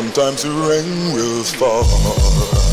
Sometimes the rain will fall.